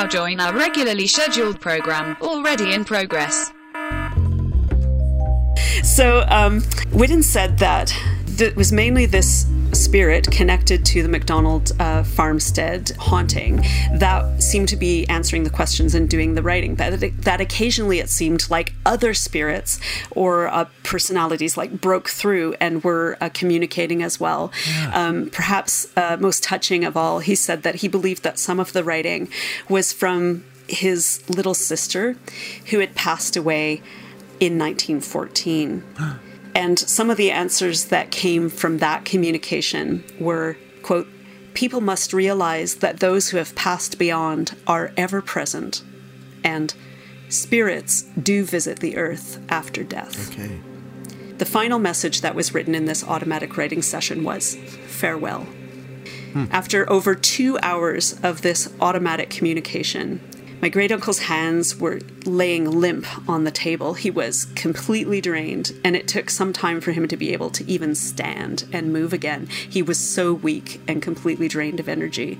now join our regularly scheduled program, already in progress. So, um, Whidden said that it was mainly this spirit connected to the McDonald uh, farmstead haunting that seemed to be answering the questions and doing the writing. But that occasionally it seemed like other spirits or uh, personalities like broke through and were uh, communicating as well. Yeah. Um, perhaps uh, most touching of all, he said that he believed that some of the writing was from his little sister who had passed away in 1914. And some of the answers that came from that communication were, quote, people must realize that those who have passed beyond are ever present, and spirits do visit the earth after death. Okay. The final message that was written in this automatic writing session was farewell. Hmm. After over two hours of this automatic communication, my great uncle's hands were laying limp on the table. He was completely drained, and it took some time for him to be able to even stand and move again. He was so weak and completely drained of energy.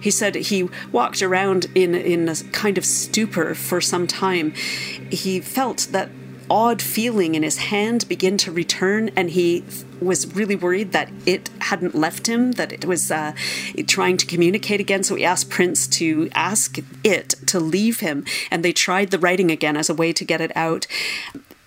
He said he walked around in, in a kind of stupor for some time. He felt that odd feeling in his hand begin to return, and he was really worried that it hadn't left him, that it was uh, trying to communicate again. So he asked Prince to ask it to leave him, and they tried the writing again as a way to get it out.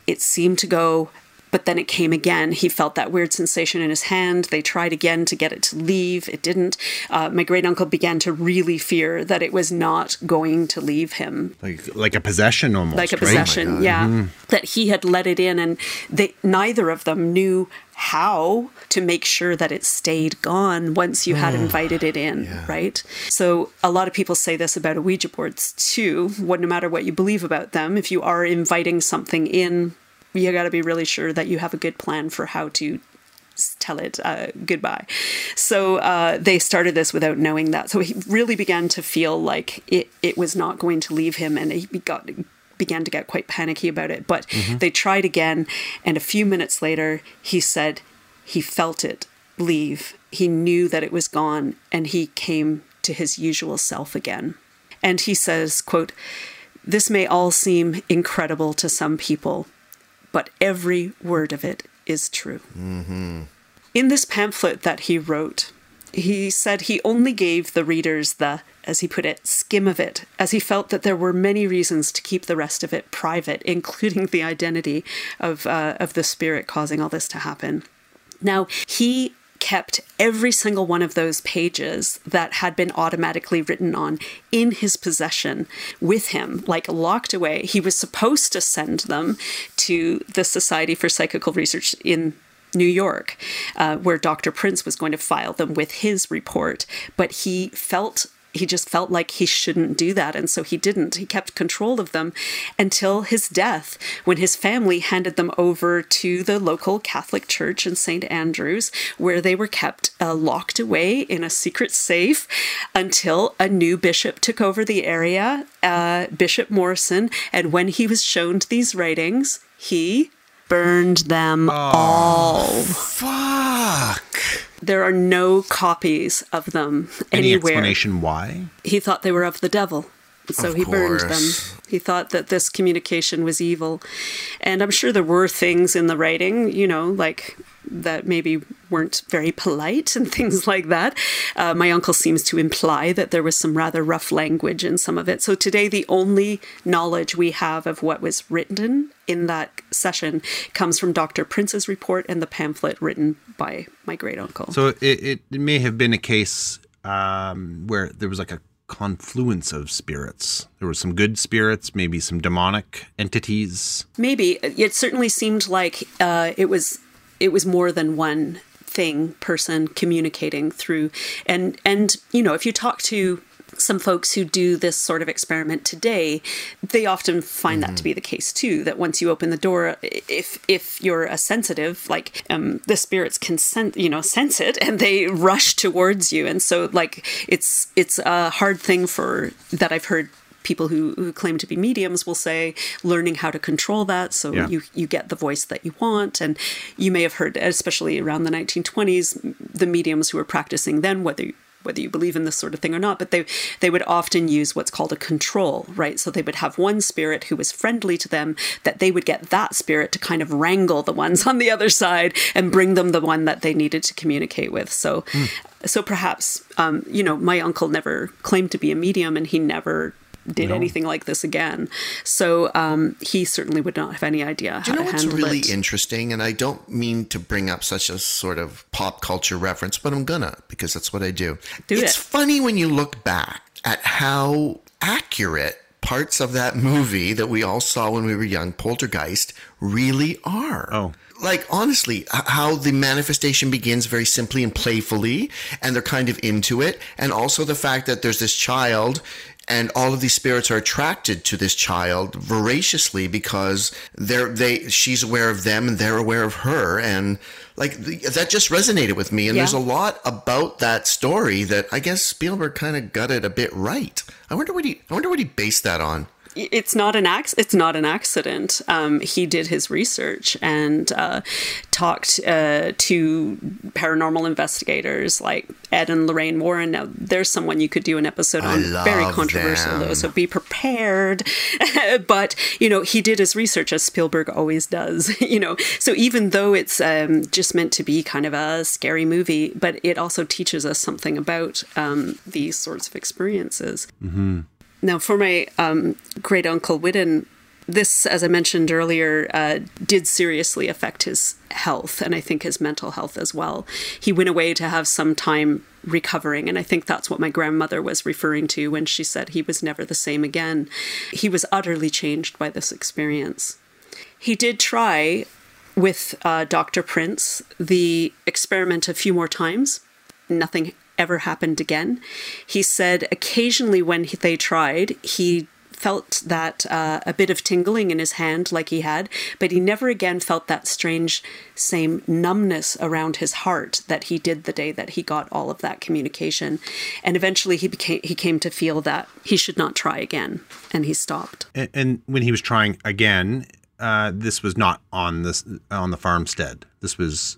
It seemed to go but then it came again. He felt that weird sensation in his hand. They tried again to get it to leave. It didn't. Uh, my great uncle began to really fear that it was not going to leave him. Like like a possession almost. Like a possession, right? yeah. Mm-hmm. That he had let it in, and they neither of them knew how to make sure that it stayed gone once you had invited it in, yeah. right? So a lot of people say this about Ouija boards too. What no matter what you believe about them, if you are inviting something in you got to be really sure that you have a good plan for how to tell it uh, goodbye. So uh, they started this without knowing that. So he really began to feel like it, it was not going to leave him, and he got began to get quite panicky about it. But mm-hmm. they tried again, and a few minutes later, he said he felt it leave. He knew that it was gone, and he came to his usual self again. And he says, "quote." This may all seem incredible to some people, but every word of it is true. Mm-hmm. In this pamphlet that he wrote, he said he only gave the readers the, as he put it, skim of it, as he felt that there were many reasons to keep the rest of it private, including the identity of, uh, of the spirit causing all this to happen. Now, he kept every single one of those pages that had been automatically written on in his possession with him, like locked away. He was supposed to send them to the Society for Psychical Research in New York, uh, where Dr. Prince was going to file them with his report, but he felt he just felt like he shouldn't do that. And so he didn't. He kept control of them until his death, when his family handed them over to the local Catholic church in St. Andrews, where they were kept uh, locked away in a secret safe until a new bishop took over the area, uh, Bishop Morrison. And when he was shown these writings, he burned them oh, all. Fuck. There are no copies of them Any anywhere. explanation why? He thought they were of the devil. So Of he burned them. He thought that this communication was evil. And I'm sure there were things in the writing, you know, like that maybe weren't very polite and things like that. Uh, my uncle seems to imply that there was some rather rough language in some of it. So today, the only knowledge we have of what was written in that session comes from Dr. Prince's report and the pamphlet written by my great uncle. So it, it, it may have been a case um, where there was like a confluence of spirits. There were some good spirits, maybe some demonic entities. Maybe it certainly seemed like uh, it was it was more than one thing person communicating through. And and you know if you talk to some folks who do this sort of experiment today they often find that to be the case too that once you open the door if if you're a sensitive like um, the spirits can sense you know sense it and they rush towards you. And so like it's it's a hard thing for that i've heard people who, who claim to be mediums will say learning how to control that so Yeah. you you get the voice that you want and you may have heard especially around the 1920s the mediums who were practicing then whether whether you believe in this sort of thing or not, but they they would often use what's called a control, right? So they would have one spirit who was friendly to them, that they would get that spirit to kind of wrangle the ones on the other side and bring them the one that they needed to communicate with. So, mm. so perhaps um, you know, my uncle never claimed to be a medium, and he never did no. anything like this again. So um, he certainly would not have any idea Do how you know to what's handle really it. interesting? And I don't mean to bring up such a sort of pop culture reference, but I'm gonna because that's what I do. do it's it. funny when you look back at how accurate parts of that movie that we all saw when we were young, Poltergeist, really are. Oh like honestly how the manifestation begins very simply and playfully and they're kind of into it and also the fact that there's this child and all of these spirits are attracted to this child voraciously because they're they she's aware of them and they're aware of her and like that just resonated with me and yeah. there's a lot about that story that I guess Spielberg kind of got it a bit right. I wonder what he I wonder what he based that on it's not an ac- it's not an accident. Um, he did his research and uh, talked uh, to paranormal investigators like Ed and Lorraine Warren. Now, there's someone you could do an episode on. Very controversial, them. though, so be prepared. but you know, he did his research as Spielberg always does. you know, so even though it's um, just meant to be kind of a scary movie, but it also teaches us something about um, these sorts of experiences. Mm-hmm. Now, for my um, great uncle Whidden, this, as I mentioned earlier, uh, did seriously affect his health and I think his mental health as well. He went away to have some time recovering, and I think that's what my grandmother was referring to when she said he was never the same again. He was utterly changed by this experience. He did try with uh, Dr. Prince the experiment a few more times. Nothing ever happened again. He said occasionally when they tried, he felt that uh, a bit of tingling in his hand like he had, but he never again felt that strange same numbness around his heart that he did the day that he got all of that communication. And eventually he became he came to feel that he should not try again and he stopped. And, and when he was trying again, uh, this was not on this on the farmstead. This was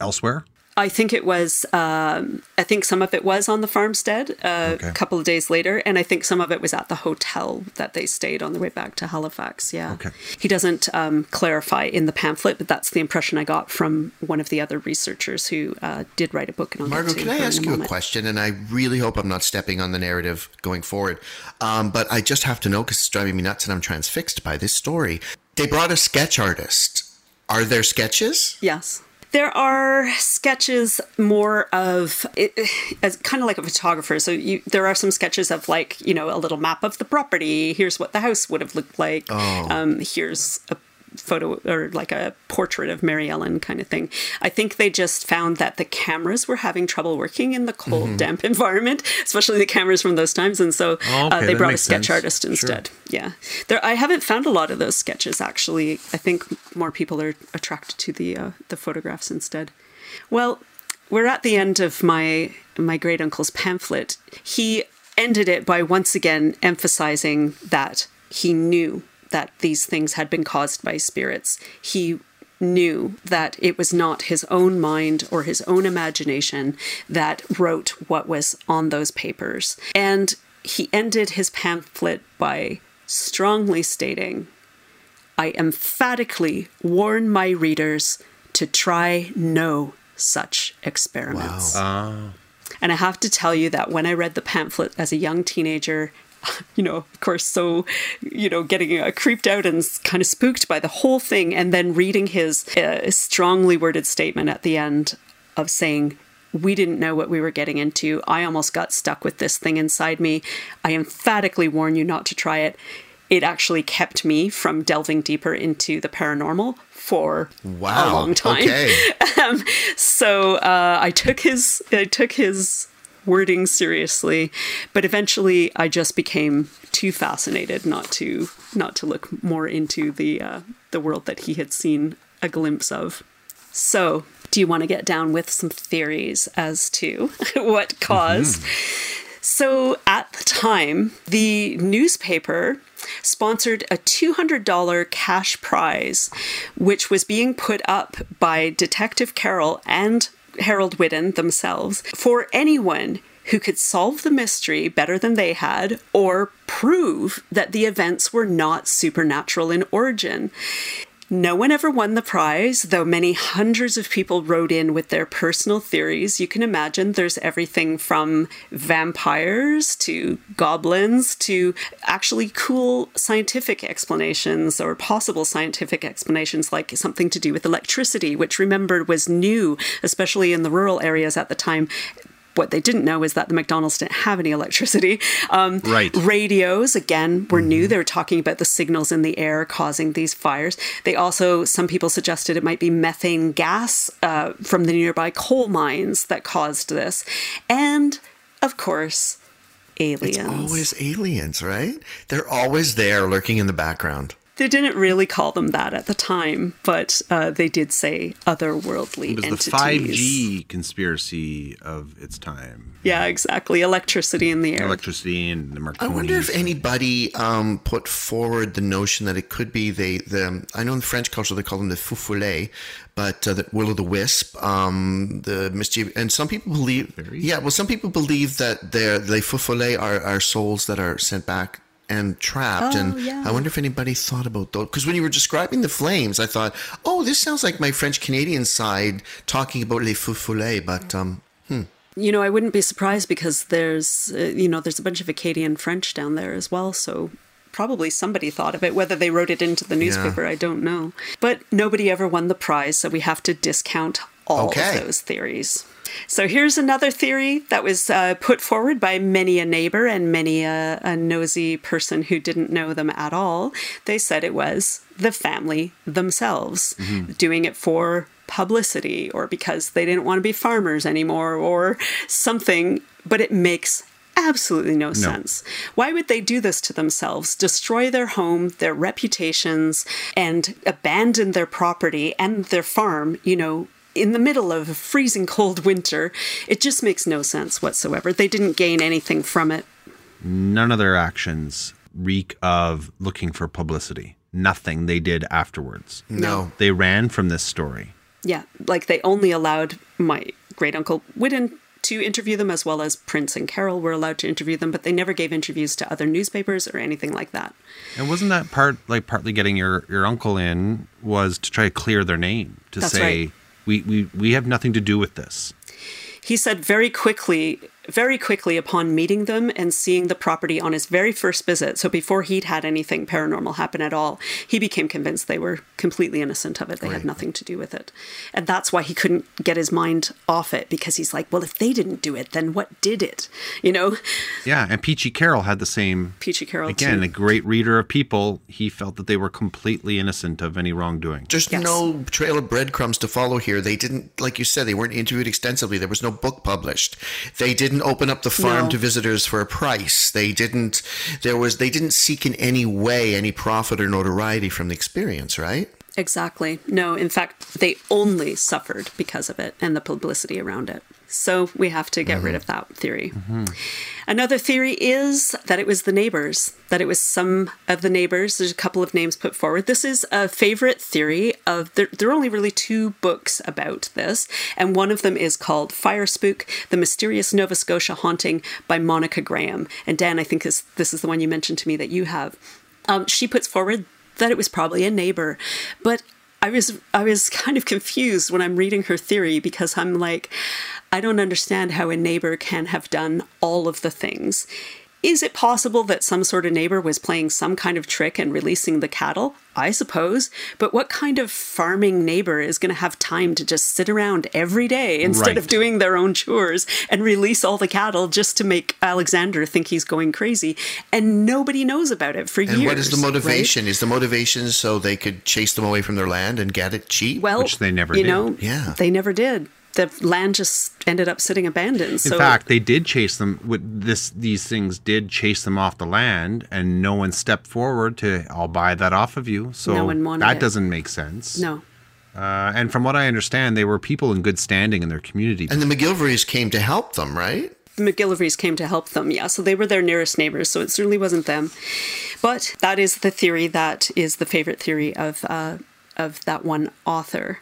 elsewhere. I think it was. Um, I think some of it was on the farmstead uh, okay. a couple of days later, and I think some of it was at the hotel that they stayed on the way back to Halifax. Yeah. Okay. He doesn't um, clarify in the pamphlet, but that's the impression I got from one of the other researchers who uh, did write a book. And Margo, can I ask you a question? And I really hope I'm not stepping on the narrative going forward, um, but I just have to know because it's driving me nuts, and I'm transfixed by this story. They brought a sketch artist. Are there sketches? Yes. There are sketches more of it, as kind of like a photographer. So you, there are some sketches of like you know a little map of the property. Here's what the house would have looked like. Oh. Um, here's a photo or like a portrait of Mary Ellen kind of thing. I think they just found that the cameras were having trouble working in the cold, mm-hmm. damp environment, especially the cameras from those times, and so oh, okay, uh, they brought a sketch sense. artist instead. Sure. Yeah, there. I haven't found a lot of those sketches actually. I think more people are attracted to the uh, the photographs instead. Well, we're at the end of my my great uncle's pamphlet. He ended it by once again emphasizing that he knew that these things had been caused by spirits. He knew that it was not his own mind or his own imagination that wrote what was on those papers. And he ended his pamphlet by strongly stating, I emphatically warn my readers to try no such experiments. Wow. Uh. And I have to tell you that when I read the pamphlet as a young teenager, you know, of course, so, you know, getting uh, creeped out and kind of spooked by the whole thing, and then reading his uh, strongly worded statement at the end of saying, we didn't know what we were getting into. I almost got stuck with this thing inside me. I emphatically warn you not to try it. It actually kept me from delving deeper into the paranormal for wow. a long time. Okay. um, so uh, I took his I took his wording seriously, but eventually I just became too fascinated not to not to look more into the uh, the world that he had seen a glimpse of. So, do you want to get down with some theories as to what caused? Mm-hmm. So, at the time, the newspaper sponsored a $200 cash prize, which was being put up by Detective Carroll and Harold Whidden themselves for anyone who could solve the mystery better than they had or prove that the events were not supernatural in origin. No one ever won the prize, though many hundreds of people wrote in with their personal theories. You can imagine there's everything from vampires to goblins to actually cool scientific explanations or possible scientific explanations, like something to do with electricity, which remember was new, especially in the rural areas at the time what they didn't know is that the McDonald's didn't have any electricity. Um, Right. Radios, again, were new. They were talking about the signals in the air causing these fires. They also, some people suggested it might be methane gas uh, from the nearby coal mines that caused this. And, of course, aliens. It's always aliens, right? They're always there lurking in the background. They didn't really call them that at the time, but uh, they did say otherworldly It was entities. the 5G conspiracy of its time. Yeah, exactly. Electricity in the air. Electricity and the Marconi. I wonder if anybody um, put forward the notion that it could be they the I know in the French culture they call them the feux follets, but uh, the will o' the wisp, um, the mischief, and some people believe yeah, well, some people believe that they're les feux follets are, are souls that are sent back and trapped, Oh, and yeah. I wonder if anybody thought about those because when you were describing the flames, I thought, oh, this sounds like my French Canadian side talking about les feux follets, but um, You know, I wouldn't be surprised because there's, uh, you know, there's a bunch of Acadian French down there as well. So probably somebody thought of it. Whether they wrote it into the newspaper, I don't know. But nobody ever won the prize, so we have to discount all Okay. of those theories. So here's another theory that was uh, put forward by many a neighbor and many a, a nosy person who didn't know them at all. They said it was the family themselves doing it for publicity or because they didn't want to be farmers anymore or something, but it makes absolutely no, sense. Why would they do this to themselves? Destroy their home, their reputations, and abandon their property and their farm, you know, in the middle of a freezing cold winter. It just makes no sense whatsoever. They didn't gain anything from it. None of their actions reek of looking for publicity. Nothing they did afterwards. no. They ran from this story. Yeah, like they only allowed my great uncle Whidden to interview them as well as Prince and Carroll were allowed to interview them, but they never gave interviews to other newspapers or anything like that. And wasn't that part like partly getting your, your uncle in was to try to clear their name to That's say right. We, we we have nothing to do with this. He said very quickly, very quickly upon meeting them and seeing the property on his very first visit, so before he'd had anything paranormal happen at all, he became convinced they were completely innocent of it. They had nothing to do with it. And that's why he couldn't get his mind off it because he's like, well, if they didn't do it, then what did it? You know? Yeah, and Peachy Carroll had the same Peachy Carroll. again, too. a great reader of people. He felt that they were completely innocent of any wrongdoing. There's Yes. no trail of breadcrumbs to follow here. They didn't, like you said, they weren't interviewed extensively. There was no book published. They didn't open up the farm No. to visitors for a price. They didn't. There was. They didn't seek in any way any profit or notoriety from the experience. Right. Exactly. No, in fact, they only suffered because of it and the publicity around it. So we have to get rid of that theory. Another theory is that it was the neighbors, that it was some of the neighbors. There's a couple of names put forward. This is a favorite theory of there, there are only really two books about this, and one of them is called Fire Spook: The Mysterious Nova Scotia Haunting by Monica Graham. And Dan, I think this this is the one you mentioned to me that you have. Um, she puts forward that it was probably a neighbor, but I was I was kind of confused when I'm reading her theory because I'm like, I don't understand how a neighbor can have done all of the things. Is it possible that some sort of neighbor was playing some kind of trick and releasing the cattle? I suppose. But what kind of farming neighbor is going to have time to just sit around every day instead Right. of doing their own chores and release all the cattle just to make Alexander think he's going crazy? And nobody knows about it for And years. what is the right? motivation? Is the motivation so they could chase them away from their land and get it cheap? Well, Which they never you did. know, Yeah. they never did. The land just ended up sitting abandoned. In so fact, they did chase them. With this, these things did chase them off the land, and no one stepped forward to, "I'll buy that off of you." So No one wanted that it. doesn't make sense. no, Uh, and from what I understand, they were people in good standing in their community. and the McGilverys came to help them, right? the McGillivrys came to help them. Yeah, so they were their nearest neighbors. So it certainly wasn't them. But that is the theory that is the favorite theory of uh, of that one author.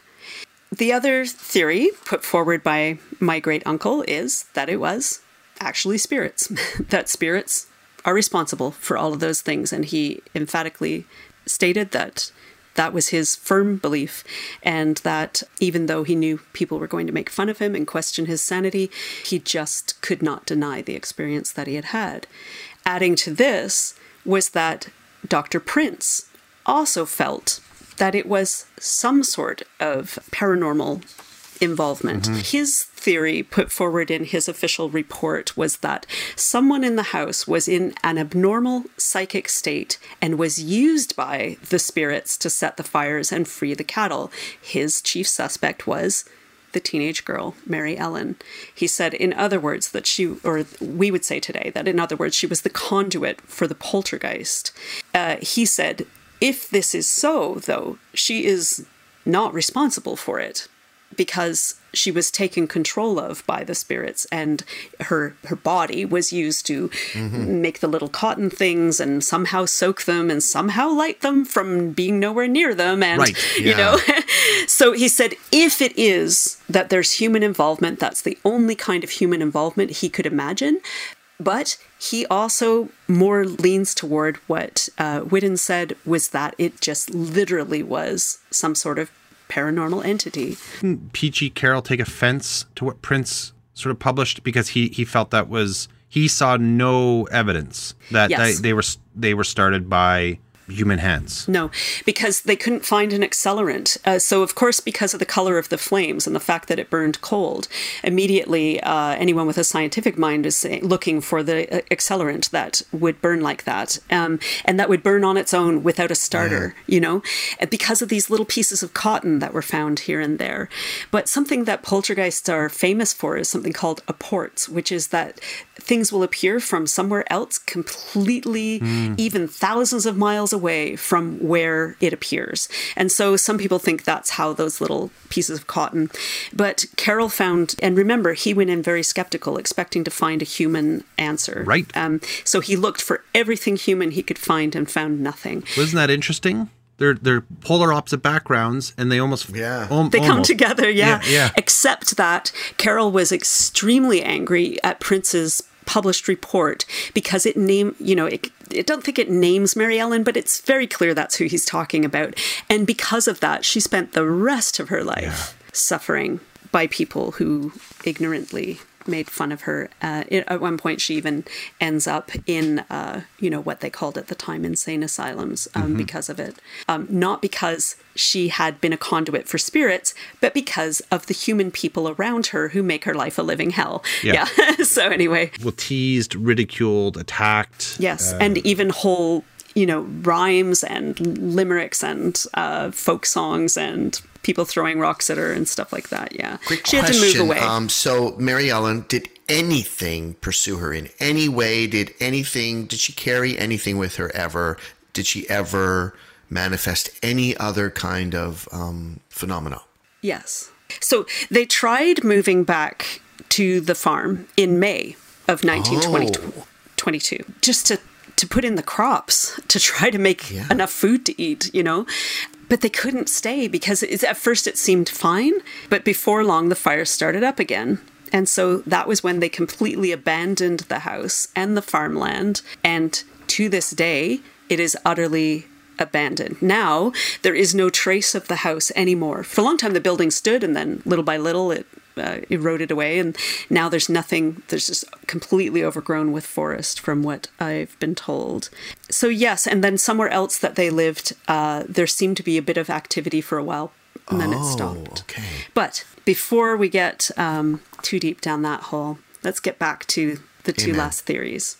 The other theory put forward by my great uncle is that it was actually spirits, that spirits are responsible for all of those things. And he emphatically stated that that was his firm belief, and that even though he knew people were going to make fun of him and question his sanity, he just could not deny the experience that he had had. Adding to this was that Dr. Prince also felt that it was some sort of paranormal involvement. His theory put forward in his official report was that someone in the house was in an abnormal psychic state and was used by the spirits to set the fires and free the cattle. His chief suspect was the teenage girl, Mary Ellen. He said, in other words, that she, or we would say today, that in other words, she was the conduit for the poltergeist. Uh, he said, if this is so, though, she is not responsible for it because she was taken control of by the spirits and her her body was used to mm-hmm. make the little cotton things and somehow soak them and somehow light them from being nowhere near them and Right, you know. So he said if it is that there's human involvement that's the only kind of human involvement he could imagine but he also more leans toward what uh, Whidden said was that it just literally was some sort of paranormal entity. Didn't Peachy Carroll take offense to what Prince sort of published because he he felt that was he saw no evidence that Yes. they, they were they were started by human hands. No, because they couldn't find an accelerant. Uh, so, of course, because of the color of the flames and the fact that it burned cold, immediately uh, anyone with a scientific mind is say- looking for the uh, accelerant that would burn like that, um, and that would burn on its own without a starter. You know, because of these little pieces of cotton that were found here and there. But something that poltergeists are famous for is something called apports, which is that things will appear from somewhere else completely even thousands of miles away from where it appears and so some people think that's how those little pieces of cotton but carroll found and remember he went in very skeptical expecting to find a human answer Right. um, so he looked for everything human he could find and found nothing Wasn't that interesting? They're they're polar opposite backgrounds, and they almost Yeah. al- they come almost- together yeah. Yeah, yeah. except that carroll was extremely angry at prince's published report because it named you know it, I don't think it names Mary Ellen, but it's very clear that's who he's talking about. And because of that, she spent the rest of her life suffering by people who ignorantly made fun of her. Uh, it, at one point, she even ends up in, uh, you know, what they called at the time insane asylums um, because of it. Um, not because she had been a conduit for spirits, but because of the human people around her who make her life a living hell. Yeah. yeah. so anyway, well teased, ridiculed, attacked. Yes, and even whole, you know, rhymes and limericks and uh, folk songs and people throwing rocks at her and stuff like that. Yeah, Quick she had to question. move away. Um, so Mary Ellen, did anything pursue her in any way? Did anything? Did she carry anything with her ever? Did she ever manifest any other kind of um, phenomena? yes. So they tried moving back to the farm in May of 1922, Oh. just to to put in the crops to try to make Yeah. enough food to eat, you know. But they couldn't stay because at first it seemed fine, but before long the fire started up again. And so that was when they completely abandoned the house and the farmland. And to this day, it is utterly abandoned. Now, there is no trace of the house anymore. For a long time, the building stood, and then little by little, it uh, eroded away. And now there's nothing, there's just completely overgrown with forest, from what I've been told. So, yes, and then somewhere else that they lived, uh, there seemed to be a bit of activity for a while, and then it Oh, stopped. okay. But before we get um, too deep down that hole, let's get back to the two Amen. last theories.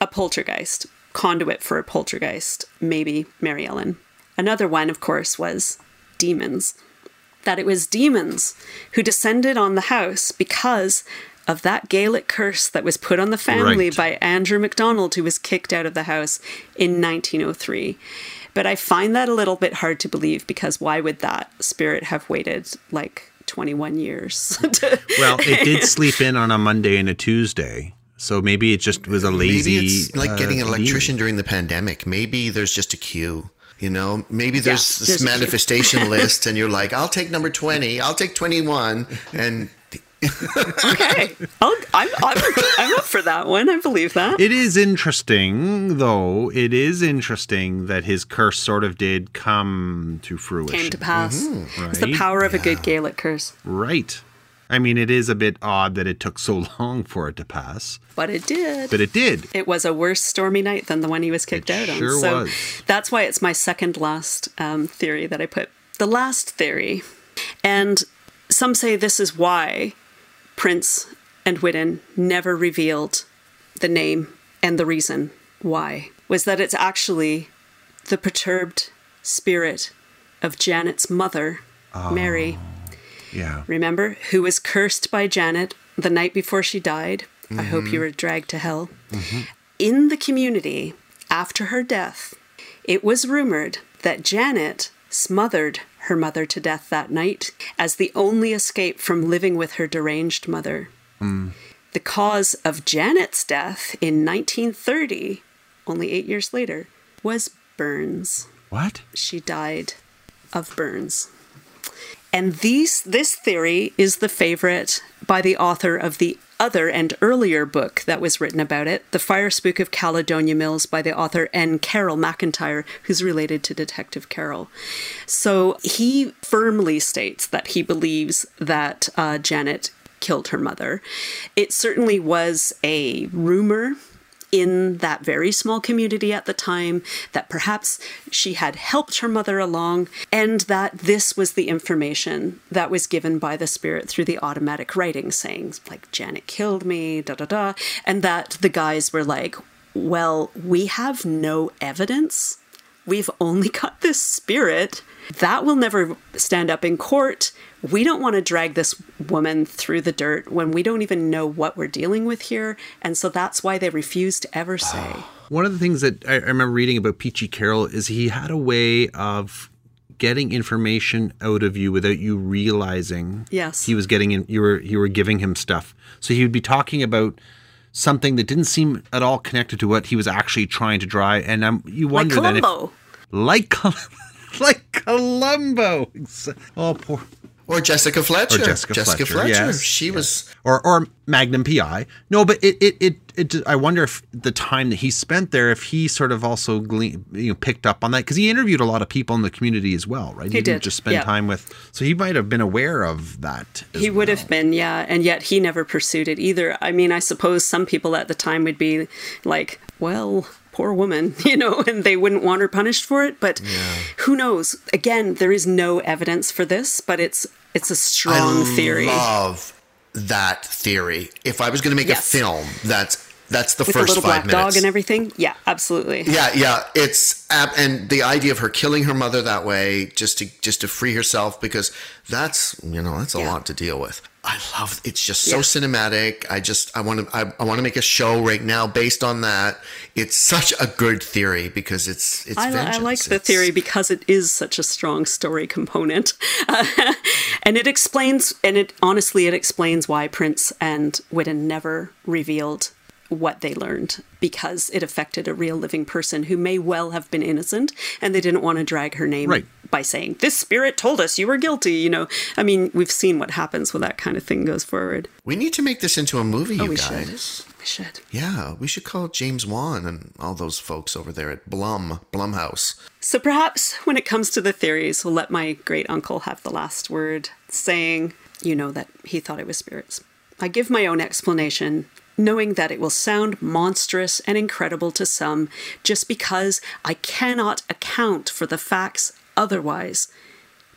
A poltergeist, conduit for a poltergeist, maybe Mary Ellen. Another one, of course, was demons. That it was demons who descended on the house because of that Gaelic curse that was put on the family Right. by Andrew MacDonald, who was kicked out of the house in 1903. But I find that a little bit hard to believe because why would that spirit have waited like 21 years? to- Well, it did sleep in on a Monday and a Tuesday, so maybe it just was a lazy. Maybe it's like uh, getting an electrician during the pandemic. Maybe there's just a queue. You know, maybe there's Yeah, this there's manifestation list, and you're like, "I'll take number twenty. I'll take twenty-one," and Okay, I'll, I'm, I'm I'm up for that one. I believe that. It is interesting, though. It is interesting that his curse sort of did come to fruition. Came to pass. It's the Mm-hmm. Right? power of a good Gaelic curse, Right. I mean, it is a bit odd that it took so long for it to pass, but it did. but it did. it was a worse stormy night than the one he was kicked It out on. sure so was. that's why it's my second last um, theory that I put. The last theory, and some say this is why Prince and Whidden never revealed the name and the reason why, was that it's actually the perturbed spirit of Janet's mother, Mary. Yeah. Remember, who was cursed by Janet the night before she died? I hope you mm-hmm. were dragged to hell. In the community, after her death, it was rumored that Janet smothered her mother to death that night as the only escape from living with her deranged mother. Mm. The cause of Janet's death in 1930, only eight years later, was burns What? she died of burns. And these this theory is the favorite by the author of the other and earlier book that was written about it, The Fire Spook of Caledonia Mills by the author N. Carroll McIntyre, who's related to Detective Carroll. So he firmly states that he believes that uh, Janet killed her mother. It certainly was a rumor in that very small community at the time that perhaps she had helped her mother along and that this was the information that was given by the spirit through the automatic writing saying like Janet killed me da da da and that the guys were like well we have no evidence we've only got this spirit that will never stand up in court we don't want to drag this woman through the dirt when we don't even know what we're dealing with here. And so that's why they refuse to ever say. One of the things that I remember reading about Peachy Carroll is he had a way of getting information out of you without you realizing Yes. he was getting in you were you were giving him stuff. So he would be talking about something that didn't seem at all connected to what he was actually trying to drive and um, you Like wonder then if Columbo. like Col- like Columbo. Oh poor Or Jessica Fletcher. Or Jessica Fletcher, Fletcher. yes, She was. or or Magnum PI. No, but it it it, it I wonder if the time that he spent there, if he sort of also gle- you know picked up on that because he interviewed a lot of people in the community as well, right? He didn't just spend yeah. time with, so he might have been aware of that. He would well. have been, yeah. And yet he never pursued it either. I mean, I suppose some people at the time would be like, well, poor woman, you know, and they wouldn't want her punished for it. But who knows? Again, there is no evidence for this, but it's it's a strong I theory. love that theory. If I was going to make Yes. a film, that's that's the With the first little five black dog and everything. Yeah, absolutely. Yeah, yeah, it's and the idea of her killing her mother that way just to just to free herself because that's you know that's a Yeah. lot to deal with. I love it's just so Yeah. cinematic. I just I want to I, I want to make a show right now based on that. It's such a good theory because it's it's I, I like the theory because it is such a strong story component, and it explains. And it honestly, it explains why Prince and Whidden never revealed what they learned because it affected a real living person who may well have been innocent, and they didn't want to drag her name Right. by saying this spirit told us you were guilty. You know, I mean, we've seen what happens when that kind of thing goes forward. We need to make this into a movie, oh, you Oh, we guys. should. We should. Yeah, we should call James Wan and all those folks over there at Blum Blumhouse. So perhaps when it comes to the theories, we'll let my great uncle have the last word, saying, you know, that he thought it was spirits. I give my own explanation, knowing that it will sound monstrous and incredible to some, just because I cannot account for the facts otherwise.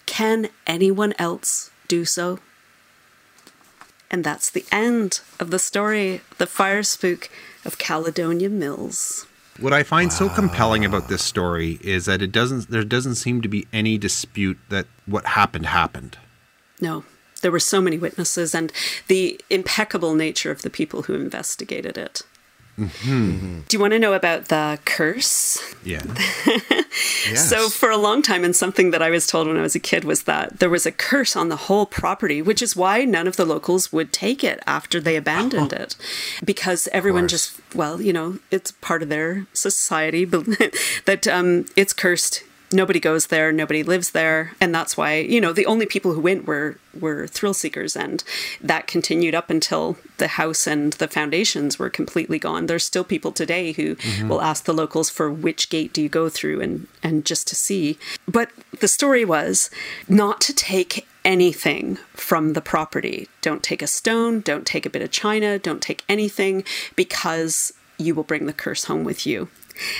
Can anyone else do so? And that's the end of the story, The Fire Spook of Caledonia Mills. What I find so compelling about this story is that it doesn't there doesn't seem to be any dispute that what happened happened. No, there were so many witnesses and the impeccable nature of the people who investigated it. Do you want to know about the curse? Yeah. Yes. So, for a long time, and something that I was told when I was a kid was that there was a curse on the whole property, which is why none of the locals would take it after they abandoned it. Because everyone just, well, you know, it's part of their society but that um, it's cursed. Nobody goes there, nobody lives there, and that's why you know the only people who went were were thrill seekers, and that continued up until the house and the foundations were completely gone. There's still people today who mm-hmm. will ask the locals for which gate do you go through, and and just to see. But the story was not to take anything from the property. Don't take a stone, don't take a bit of china, don't take anything because you will bring the curse home with you.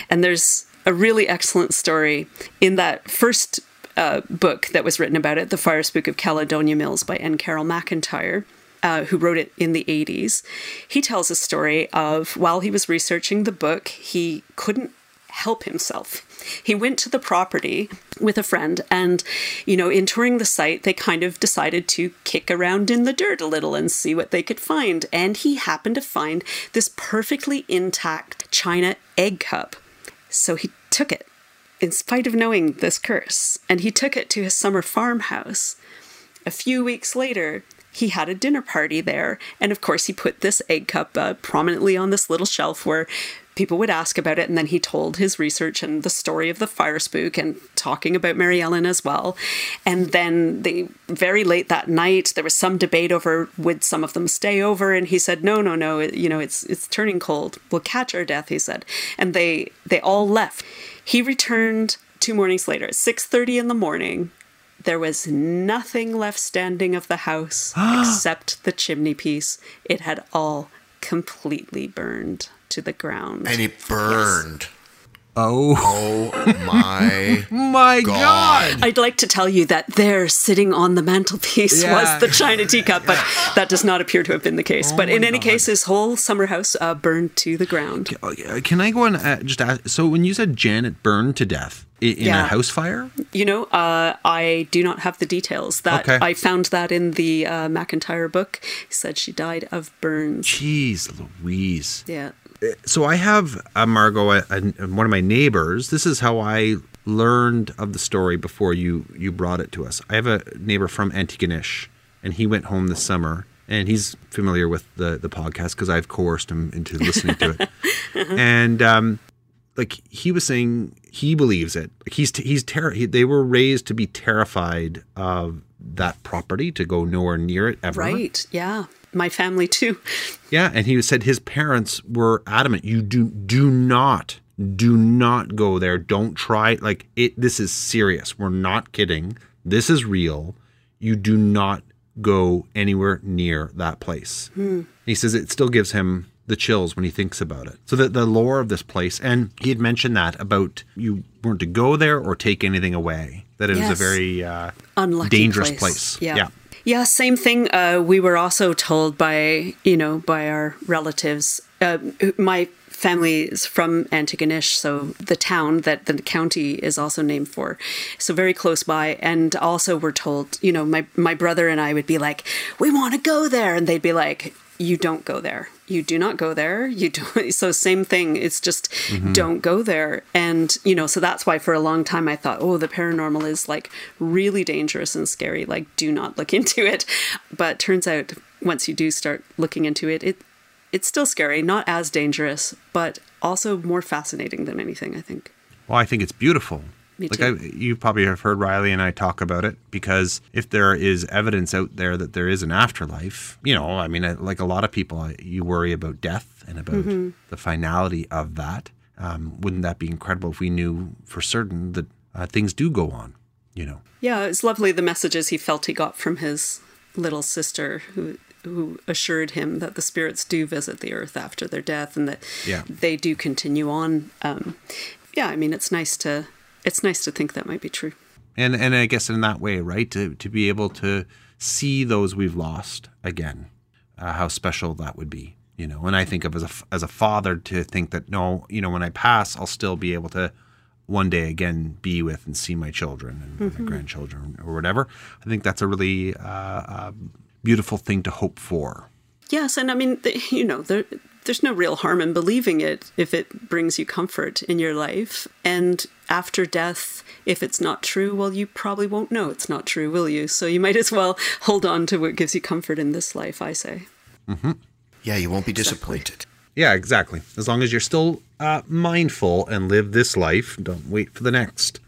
And there's a really excellent story in that first uh, book that was written about it, The Fire Spook of Caledonia Mills by N. Carroll McIntyre. Uh, who wrote it in the 80s? He tells a story of while he was researching the book, he couldn't help himself. He went to the property with a friend, and, you know, in touring the site, they kind of decided to kick around in the dirt a little and see what they could find. And he happened to find this perfectly intact china egg cup. So he took it, in spite of knowing this curse, and he took it to his summer farmhouse. A few weeks later, he had a dinner party there, and of course, he put this egg cup uh, prominently on this little shelf where people would ask about it. And then he told his research and the story of the fire spook and talking about Mary Ellen as well. And then they very late that night, there was some debate over would some of them stay over, and he said, "No, no, no. It, you know, it's it's turning cold. We'll catch our death." He said, and they they all left. He returned two mornings later, at six thirty in the morning. There was nothing left standing of the house except the chimney piece. It had all completely burned to the ground. And it burned. Oh Oh my. my God. God. I'd like to tell you that there, sitting on the mantelpiece, Yeah. was the china teacup, but that does not appear to have been the case. but in any God. case, his whole summer house uh, burned to the ground. Oh. Can I go and uh, just ask? So when you said Janet burned to death in Yeah. a house fire, You know, uh, I do not have the details. That Okay. I found that in the uh, McIntyre book. He said she died of burns. jeez, Louise. Yeah. So I have uh, Margo, a, a, one of my neighbors. This is how I learned of the story before you you brought it to us. I have a neighbor from Antigonish, and he went home this summer, and he's familiar with the the podcast because I've coerced him into listening to it. and um, like he was saying, he believes it. Like he's he's terror. He, they were raised to be terrified of that property, to go nowhere near it ever. Right. Yeah. My family too. Yeah, and he said his parents were adamant. You do do not do not go there. Don't try. Like it. This is serious. We're not kidding. This is real. You do not go anywhere near that place. He says it still gives him the chills when he thinks about it. So that the lore of this place, and he had mentioned that about you weren't to go there or take anything away. That it was a very uh, Unlucky dangerous place. place. Yeah. yeah. Yeah, same thing. Uh, we were also told by, you know, by our relatives. Uh, my family is from Antigonish, so the town that the county is also named for. So very close by. And also we're told, you know, my, my brother and I would be like, we want to go there. And they'd be like, you don't go there. You do not go there. You don't. So same thing. It's just mm-hmm. don't go there. And you know, so that's why for a long time I thought, oh, the paranormal is like really dangerous and scary. Like, do not look into it. But turns out once you do start looking into it, it it's still scary. Not as dangerous, but also more fascinating than anything. I think. Well, I think it's beautiful. Me like. I, you probably have heard Riley and I talk about it because if there is evidence out there that there is an afterlife, you know, I mean, like a lot of people, you worry about death and about Mm-hmm. the finality of that. Um, wouldn't that be incredible if we knew for certain that uh, things do go on? You know, Yeah, it's lovely the messages he felt he got from his little sister who who assured him that the spirits do visit the earth after their death and that Yeah. they do continue on. Um, yeah, I mean it's nice to it's nice to think that might be true. and and I guess in that way, right, to to be able to see those we've lost again, uh, how special that would be, you know. And I think of as a as a father to think that no, you know, when I pass, I'll still be able to one day again be with and see my children and my grandchildren or whatever. I think that's a really uh, uh, beautiful thing to hope for. Yes, and I mean th- you know there there's no real harm in believing it if it brings you comfort in your life. And after death, if it's not true, well, you probably won't know it's not true, will you? So you might as well hold on to what gives you comfort in this life. I say. Yeah, you won't be disappointed. Yeah, exactly. As long as you're still uh, mindful and live this life, don't wait for the next.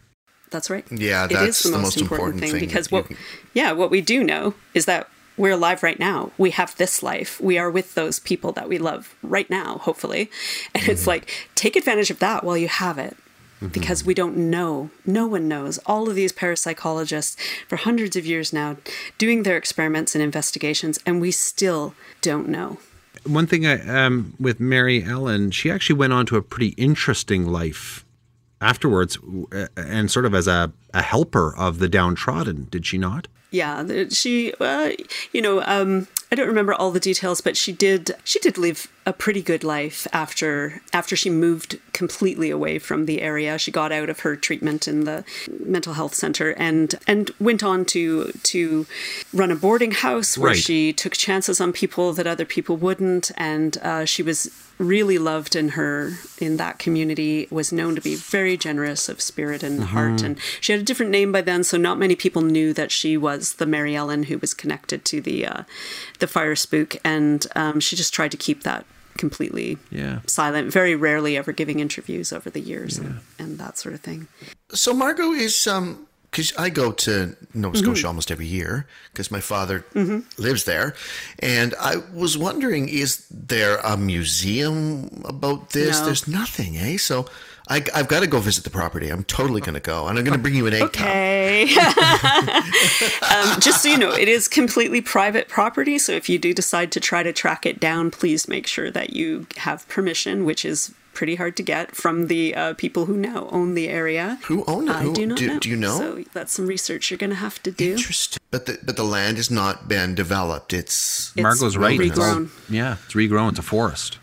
That's right. Yeah, It is that's the most important thing that because what can- yeah, what we do know is that we're alive right now. We have this life. We are with those people that we love right now, hopefully. And it's like take advantage of that while you have it. Because we don't know. No one knows. All of these parapsychologists for hundreds of years now doing their experiments and investigations, and we still don't know. One thing I, um, with Mary Ellen, she actually went on to a pretty interesting life afterwards, and sort of as a, a helper of the downtrodden. Did she not? Yeah she uh, you know um i don't remember all the details but she did she did live a pretty good life after after she moved completely away from the area she got out of her treatment in the mental health center and and went on to to run a boarding house where Right. she took chances on people that other people wouldn't and uh, she was really loved in her in that community was known to be very generous of spirit and heart. And she had a different name by then so not many people knew that she was the mary ellen who was connected to the uh, the fire spook. And um, she just tried to keep that completely Yeah. silent very rarely ever giving interviews over the years and, and that sort of thing. So Margo is um because I go to Nova Mm-hmm. Scotia almost every year because my father lives there, and I was wondering, is there a museum about this? No. There's nothing, eh? So I, I've got to go visit the property. I'm totally going to go, and I'm going to bring you an egg cup. Okay. um, just so you know, it is completely private property. So if you do decide to try to track it down, please make sure that you have permission, which is pretty hard to get from the uh, people who now own the area. Who own it? I Who- do not do- know. do you know? So that's some research you're going to have to do. Interesting, but the but the land has not been developed. It's It's Margo's right. It's regrown. yeah, it's regrown. It's a forest.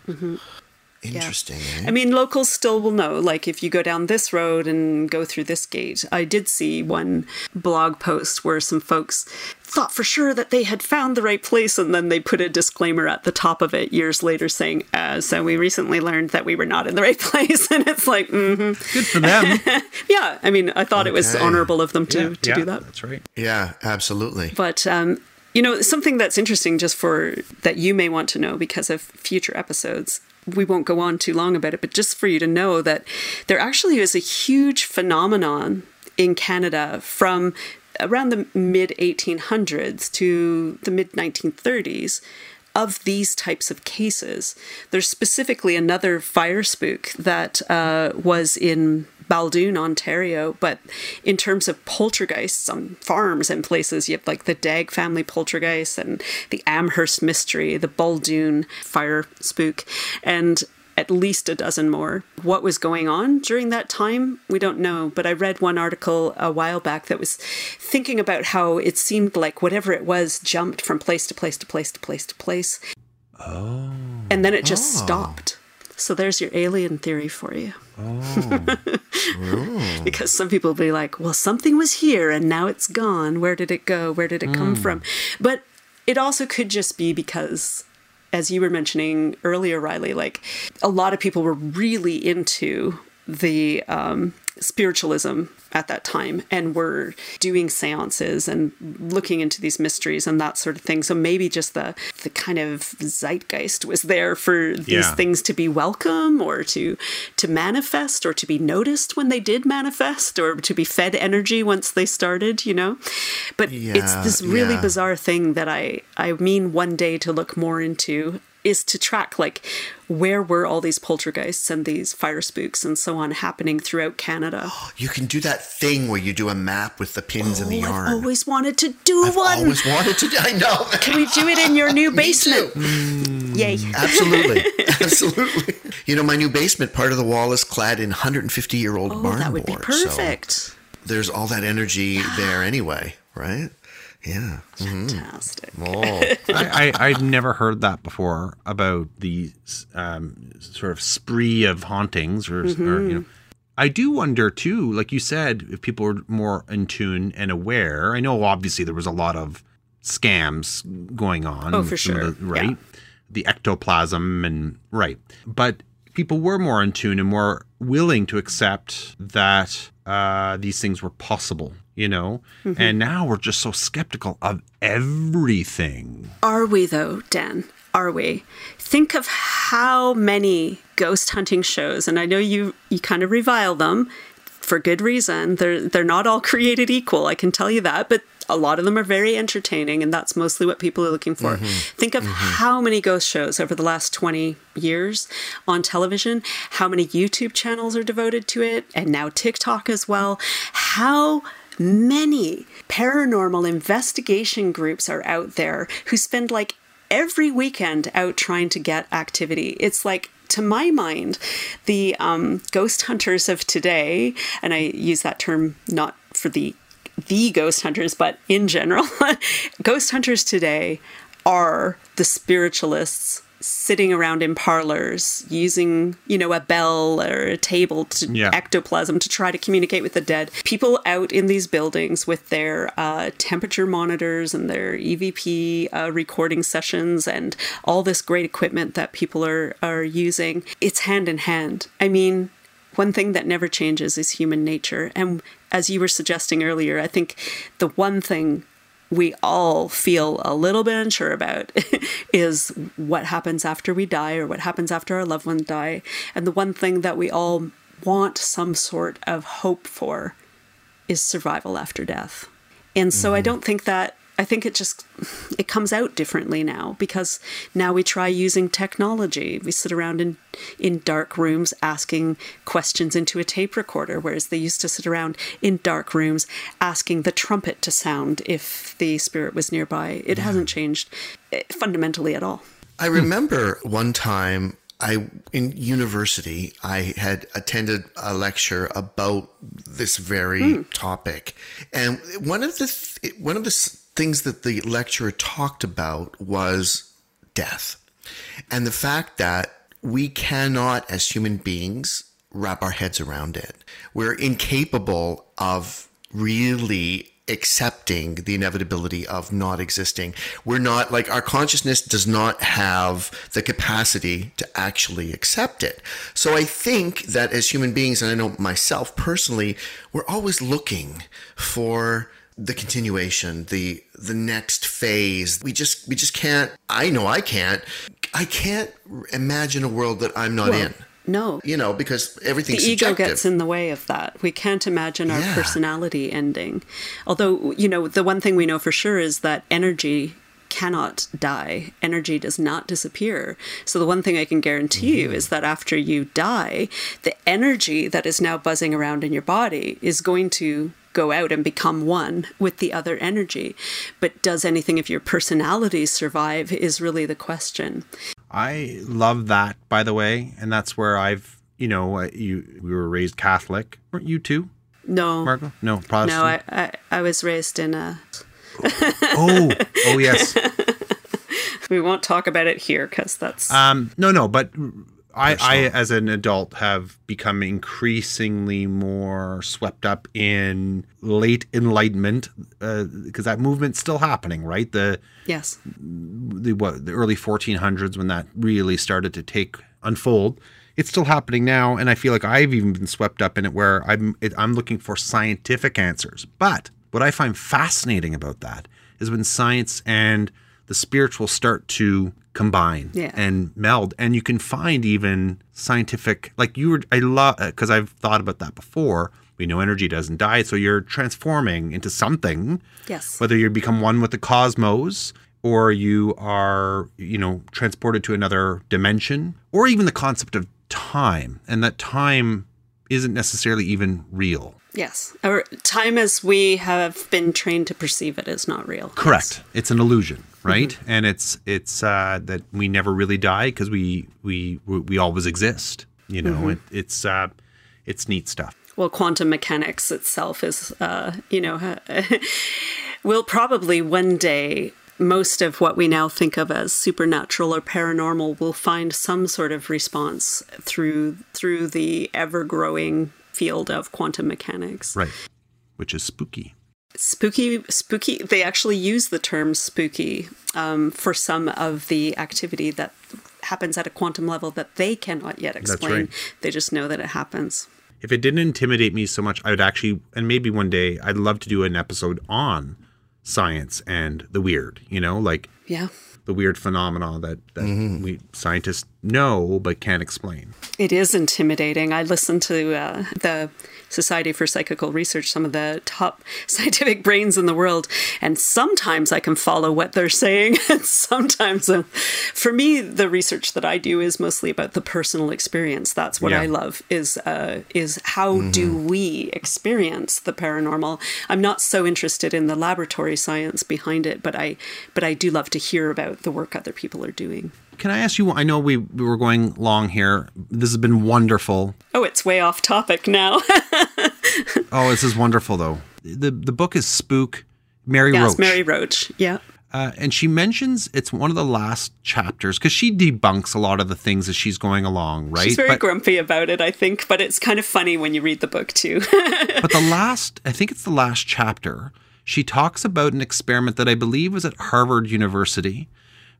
Interesting. Eh? I mean, locals still will know. Like, if you go down this road and go through this gate, I did see one blog post where some folks thought for sure that they had found the right place, and then they put a disclaimer at the top of it years later saying, uh, "So we recently learned that we were not in the right place." and it's like, mm-hmm. Good for them. yeah. I mean, I thought it was honorable of them to to yeah, do that. That's right. yeah, absolutely. But um, you know, something that's interesting, just for that you may want to know because of future episodes. We won't go on too long about it, but just for you to know that there actually is a huge phenomenon in Canada from around the mid 1800s to the mid 1930s of these types of cases. There's specifically another fire spook that uh, was in Baldoon, Ontario, but in terms of poltergeists on farms and places, you have like the Dagg family poltergeist and the Amherst mystery, the Baldoon fire spook, and at least a dozen more. What was going on during that time, we don't know. But I read one article a while back that was thinking about how it seemed like whatever it was jumped from place to place to place to place to place. Oh. And then it just ah. stopped. So there's your alien theory for you. because some people will be like, well, something was here and now it's gone. Where did it go? Where did it come from? But it also could just be because, as you were mentioning earlier, Riley, like a lot of people were really into the um, spiritualism at that time and were doing seances and looking into these mysteries and that sort of thing. So maybe just the the kind of zeitgeist was there for these Yeah. things to be welcome or to to manifest or to be noticed when they did manifest or to be fed energy once they started, you know. But it's this really yeah. bizarre thing that I I mean one day to look more into is to track like where were all these poltergeists and these fire spooks and so on happening throughout Canada. You can do that thing where you do a map with the pins and the Oh, yarn. I've always wanted to do I've one. always wanted to. I know. Can we do it in your new Me basement? too. Mm. Yay. Mm. Absolutely, absolutely. You know, my new basement, part of the wall is clad in 150 year old Oh, barn that would be board, so there's all that energy there anyway, right? Yeah. Fantastic. Oh, I, I, I'd never heard that before about the um, sort of spree of hauntings, or, or you know. I do wonder too, like you said, if people were more in tune and aware. I know obviously there was a lot of scams going on. Oh, for sure. the- right? The ectoplasm and right, but people were more in tune and more willing to accept that uh, these things were possible. You know, Mm-hmm. and now we're just so skeptical of everything. Are we though, Dan? Are we? Think of how many ghost hunting shows, and I know you you kind of revile them for good reason. They're they're not all created equal. I can tell you that, but a lot of them are very entertaining, and that's mostly what people are looking for. Think of how many ghost shows over the last 20 years on television, how many YouTube channels are devoted to it, and now TikTok as well. How many paranormal investigation groups are out there who spend like every weekend out trying to get activity. It's like, to my mind, the um, ghost hunters of today, and I use that term not for the the ghost hunters, but in general, ghost hunters today are the spiritualists sitting around in parlors using, you know, a bell or a table to Yeah. ectoplasm to try to communicate with the dead. People out in these buildings with their uh, temperature monitors and their EVP uh, recording sessions and all this great equipment that people are are using. It's hand in hand. I mean, one thing that never changes is human nature. And as you were suggesting earlier, I think the one thing we all feel a little bit unsure about is what happens after we die or what happens after our loved ones die. And the one thing that we all want some sort of hope for is survival after death. And so I mm-hmm. don't think that I think it just it comes out differently now because now we try using technology. We sit around in in dark rooms asking questions into a tape recorder whereas they used to sit around in dark rooms asking the trumpet to sound if the spirit was nearby. It hasn't changed eh, fundamentally at all. I remember one time I in university I had attended a lecture about this very topic, and one of the th- one of the things that the lecturer talked about was death, and the fact that we cannot, as human beings, wrap our heads around it. We're incapable of really accepting the inevitability of not existing. We're not like our consciousness does not have the capacity to actually accept it. So I think that as human beings, and I know myself personally, we're always looking for the continuation, the the next phase. We just we just can't I know I can't I can't imagine a world that I'm not in. No. You know, because the everything's ego subjective. gets in the way of that. We can't imagine our Yeah. personality ending. Although, you know, the one thing we know for sure is that energy cannot die. Energy does not disappear. So the one thing I can guarantee Mm-hmm. you is that after you die, the energy that is now buzzing around in your body is going to go out and become one with the other energy. But does anything of your personality survive is really the question. I love that, by the way, and that's where I've, you know, uh, you we were raised Catholic, weren't you too, No. Margo? No, Protestant. No, I, I, I was raised in a oh, oh yes. We won't talk about it here because that's Um, no, no, but I, I, as an adult, have become increasingly more swept up in late Enlightenment uh, because that movement's still happening, right? The yes, the what the early 1400s when that really started to take unfold. It's still happening now, and I feel like I've even been swept up in it where I'm it, I'm looking for scientific answers. But what I find fascinating about that is when science and the spiritual start to combine Yeah. and meld, and you can find even scientific like you were. I love because uh, I've thought about that before. We know energy doesn't die, so you're transforming into something yes, whether you become one with the cosmos or you are you know transported to another dimension or even the concept of time and that time isn't necessarily even real yes. Our time as we have been trained to perceive it is not real. correct it's an illusion right? And it's it's uh that we never really die because we we we always exist you know? It, it's uh it's neat stuff. Well, quantum mechanics itself is, uh, you know, will probably one day most of what we now think of as supernatural or paranormal will find some sort of response through through the ever growing field of quantum mechanics. right. Which is spooky spooky spooky they actually use the term spooky um, for some of the activity that happens at a quantum level that they cannot yet explain right. they just know that it happens if it didn't intimidate me so much, I would actually, and maybe one day, I'd love to do an episode on science and the weird. You know, like Yeah. the weird phenomena that, that we scientists know but can't explain. It is intimidating. I listen to uh, the Society for Psychical Research, some of the top scientific brains in the world, and sometimes I can follow what they're saying, and sometimes, uh, for me, the research that I do is mostly about the personal experience. That's what Yeah. I love. Is uh, is how do we experience the paranormal? I'm not so interested in the laboratory science behind it, but I but I do love to hear about the work other people are doing. Can I ask you? I know we, we were going long here. This has been wonderful. Oh, it's way off topic now. Oh, this is wonderful though. The the book is Spook, Mary yes, Roach. Mary Roach. Yeah. Uh, and she mentions it's one of the last chapters because she debunks a lot of the things as she's going along, right? She's very but, grumpy about it, I think, but it's kind of funny when you read the book too. but the last, I think it's the last chapter, she talks about an experiment that I believe was at Harvard University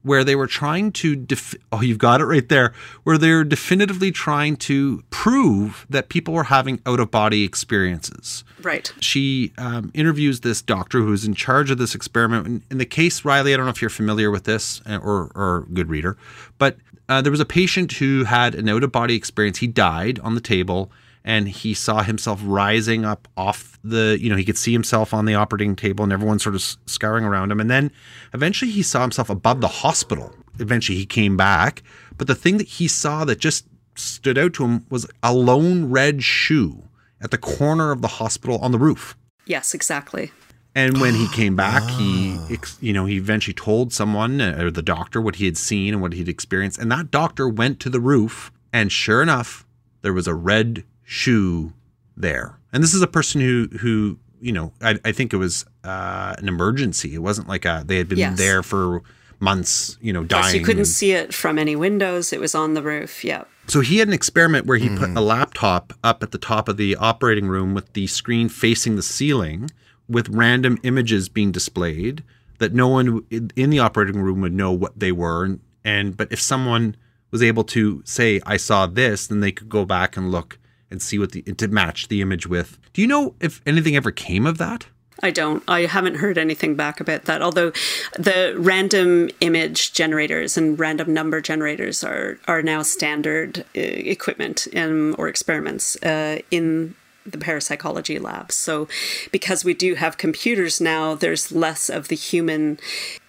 where they were trying to, def- oh, you've got it right there, where they're definitively trying to prove that people were having out of body experiences. right. she um, interviews this doctor who's in charge of this experiment. In, in the case, Riley, I don't know if you're familiar with this uh, or, or good reader, but uh, there was a patient who had an out of body experience. He died on the table and he saw himself rising up off the, you know, he could see himself on the operating table and everyone sort of s- scouring around him. And then eventually he saw himself above the hospital. Eventually he came back. But the thing that he saw that just stood out to him was a lone red shoe at the corner of the hospital on the roof. Yes, exactly. And when he came back, he, you know, he eventually told someone uh, or the doctor what he had seen and what he'd experienced. And that doctor went to the roof, and sure enough, there was a red shoe there. And this is a person who, who, you know, I, I think it was uh, an emergency. It wasn't like a, they had been Yes. there for months, you know, dying. Yes, you couldn't and- see it from any windows. It was on the roof. Yeah. So he had an experiment where he put a laptop up at the top of the operating room with the screen facing the ceiling with random images being displayed that no one in in the operating room would know what they were and, and but if someone was able to say I saw this then they could go back and look and see what the to match the image with. Do you know if anything ever came of that? I don't. I haven't heard anything back about that. Although the random image generators and random number generators are are now standard uh, equipment um, or experiments uh, in the parapsychology labs. So because we do have computers now, there's less of the human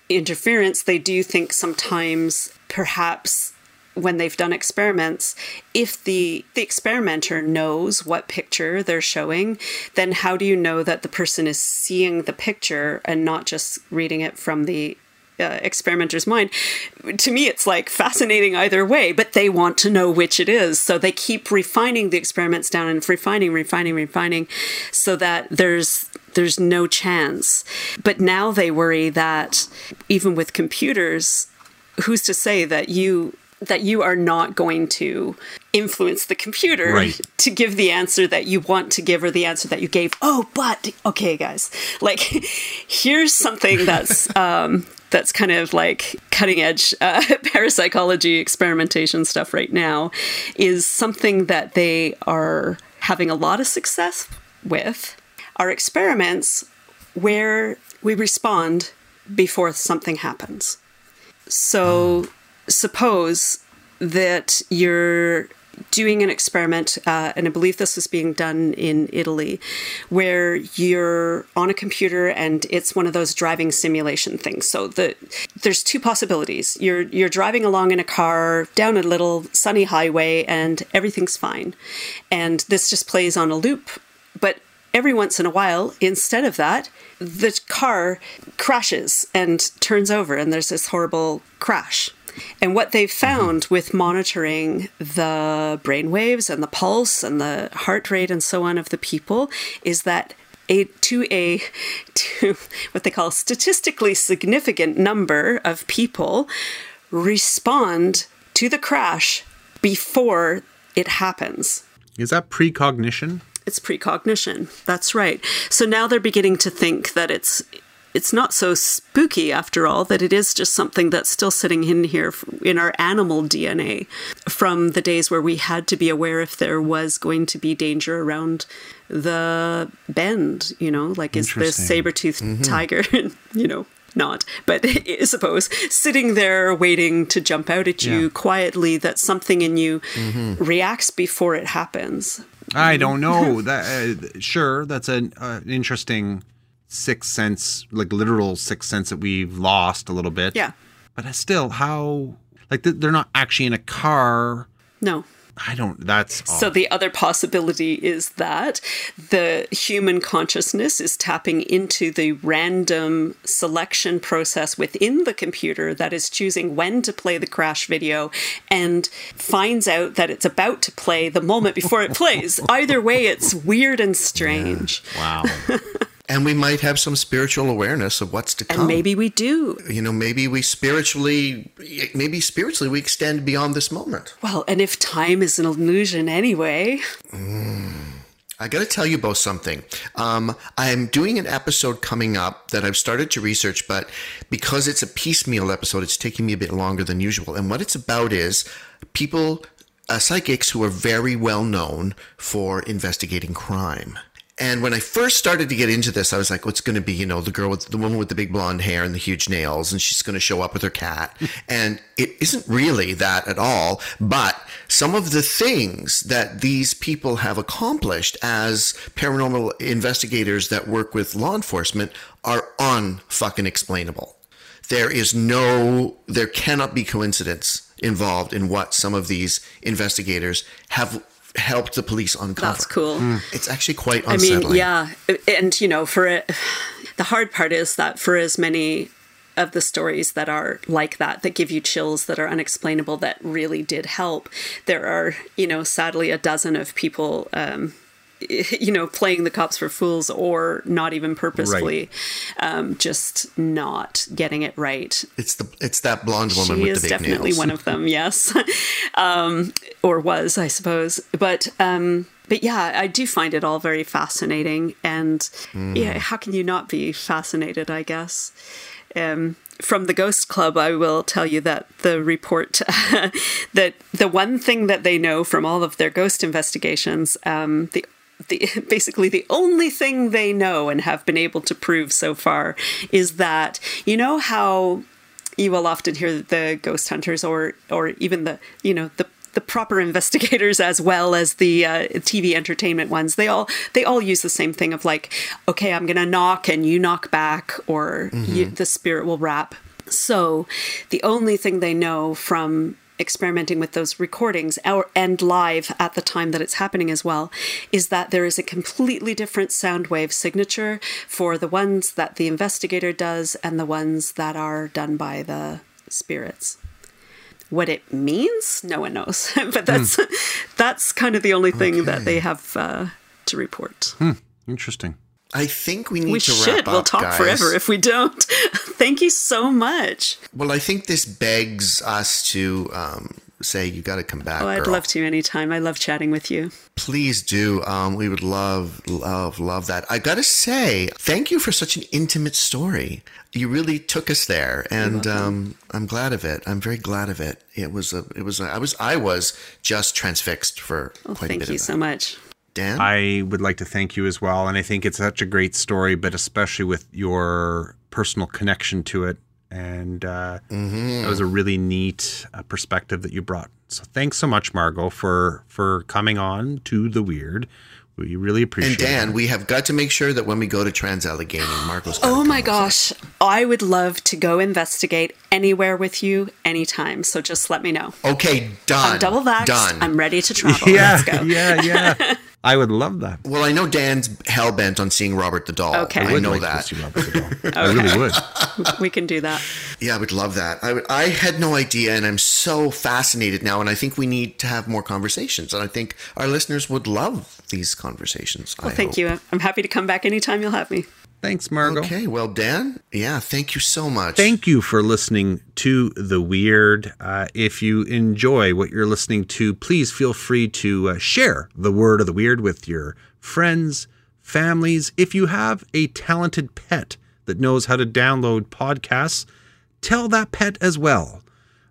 interference. They do think sometimes perhaps when they've done experiments if the the experimenter knows what picture they're showing then how do you know that the person is seeing the picture and not just reading it from the uh, experimenter's mind? To me it's like fascinating either way but they want to know which it is. So they keep refining the experiments down and refining refining refining so that there's there's no chance. But now they worry that even with computers who's to say that you that you are not going to influence the computer Right. to give the answer that you want to give or the answer that you gave. Oh, but okay, guys, like here's something that's um, that's kind of like cutting edge uh, parapsychology experimentation stuff right now is something that they are having a lot of success with. Are experiments where we respond before something happens. So suppose that you're doing an experiment, uh, and I believe this is being done in Italy, where you're on a computer and it's one of those driving simulation things. So the there's two possibilities. You're you're driving along in a car down a little sunny highway and everything's fine, and this just plays on a loop. But every once in a while, instead of that, the car crashes and turns over, and there's this horrible crash. And what they've mm-hmm. found with monitoring the brain waves and the pulse and the heart rate and so on of the people is that a to a to what they call statistically significant number of people respond to the crash before it happens. Is that precognition? It's precognition. That's right. So now they're beginning to think that it's it's not so spooky after all that it is just something that's still sitting in here in our animal DNA from the days where we had to be aware if there was going to be danger around the bend, you know, like is this saber-toothed tiger, you know. not, but I suppose sitting there waiting to jump out at you Yeah. quietly that something in you reacts before it happens. I don't know. That uh, sure, that's an uh, interesting sixth sense, like literal sixth sense that we've lost a little bit. Yeah. but still, how like they're not actually in a car. No. I don't. That's So the other possibility is that the human consciousness is tapping into the random selection process within the computer that is choosing when to play the crash video and finds out that it's about to play the moment before it plays. Either way, it's weird and strange. wow. And we might have some spiritual awareness of what's to come. And maybe we do. you know, maybe we spiritually, maybe spiritually, we extend beyond this moment. Well, and if time is an illusion anyway, I got to tell you both something. Um, I'm doing an episode coming up that I've started to research, but because it's a piecemeal episode, it's taking me a bit longer than usual. And what it's about is people, uh, psychics who are very well known for investigating crime. And when I first started to get into this, I was like, what's going to be, you know, the girl with the woman with the big blonde hair and the huge nails, and she's going to show up with her cat. and it isn't really that at all. But some of the things that these people have accomplished as paranormal investigators that work with law enforcement are unfucking explainable. There is no, there cannot be coincidence involved in what some of these investigators have helped the police uncover. that's cool. It's actually quite unsettling. I mean, yeah, and you know, for it, the hard part is that for as many of the stories that are like that, that give you chills, that are unexplainable, that really did help, there are, you know, sadly a dozen of people. Um, you know, playing the cops for fools or not even purposefully, um, just not getting it right. It's the it's that blonde woman She with is the definitely nails. one of them, yes, um, or was, I suppose. But um, but yeah, I do find it all very fascinating, and yeah, how can you not be fascinated? I guess. Um, from the Ghost Club, I will tell you that the report that the one thing that they know from all of their ghost investigations, um, the the, basically the only thing they know and have been able to prove so far is that you know how you will often hear the ghost hunters or or even the you know the the proper investigators as well as the uh, TV entertainment ones they all they all use the same thing of like okay I'm gonna knock and you knock back or you, the spirit will rap. So the only thing they know from experimenting with those recordings or, and live at the time that it's happening as well is that there is a completely different sound wave signature for the ones that the investigator does and the ones that are done by the spirits. What it means no one knows but that's that's kind of the only thing that they have uh, to report. Interesting. I think we need we to should wrap we'll up, talk guys. forever if we don't thank you so much Well, I think this begs us to um, say you got to come back. oh i'd girl. love to anytime i love chatting with you Please do. Um, we would love, love, love that. I got to say, thank you for such an intimate story. You really took us there, and um, I'm glad of it. I'm very glad of it. It was a, it was. A, I was, I was just transfixed for well, quite a thank you so much Dan, I would like to thank you as well. And I think it's such a great story, but especially with your personal connection to it. And uh, that was a really neat uh, perspective that you brought. So thanks so much, Margo, for for coming on to the weird. We really appreciate it. and Dan, it. we have got to make sure that when we go to Trans Allegheny, Marco's. Oh my gosh. I would love to go investigate anywhere with you anytime. So just let me know. Okay, done. I'm double vaxxed. Done. I'm ready to travel. Yeah, Let's go. yeah, yeah. I would love that. well, I know Dan's hell bent on seeing Robert the Doll. Okay. I would know like to that. see Robert the Doll. I really would. We can do that. Yeah, I would love that. I, would, I had no idea, and I'm so fascinated now. And I think we need to have more conversations. And I think our listeners would love these conversations. Well, thank you. I'm happy to come back anytime you'll have me. Thanks, Margo. Okay, well, Dan, yeah, thank you so much. Thank you for listening to The Weird. Uh, if you enjoy what you're listening to, please feel free to uh, share the word of the weird with your friends, families. If you have a talented pet that knows how to download podcasts, tell that pet as well.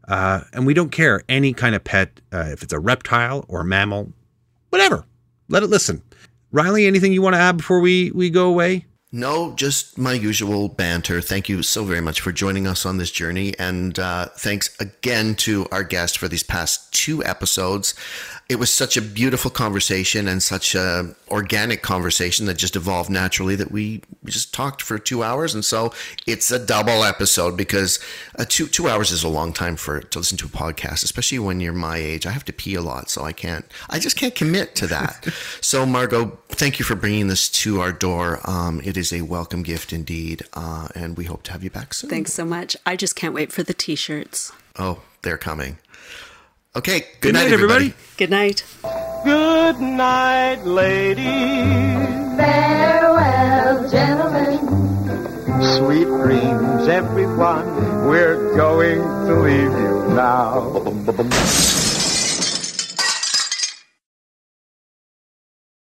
Uh, and we don't care any kind of pet, uh, if it's a reptile or a mammal, whatever. Let it listen. Riley, anything you want to add before we, we go away? No, just my usual banter. Thank you so very much for joining us on this journey. And uh, thanks again to our guest for these past two episodes. It was such a beautiful conversation and such a organic conversation that just evolved naturally that we, just talked for two hours. And so it's a double episode because uh, two, two hours is a long time for to listen to a podcast, especially when you're my age. I have to pee a lot, so I can't, I just can't commit to that. so Margo, thank you for bringing this to our door. Um, it is a welcome gift indeed. Uh, and we hope to have you back soon. Thanks so much. I just can't wait for the t shirts. Oh, they're coming. Okay. Good, Good night, night, everybody. Good night. Good night, ladies. Farewell, gentlemen. Sweet dreams, everyone. We're going to leave you now.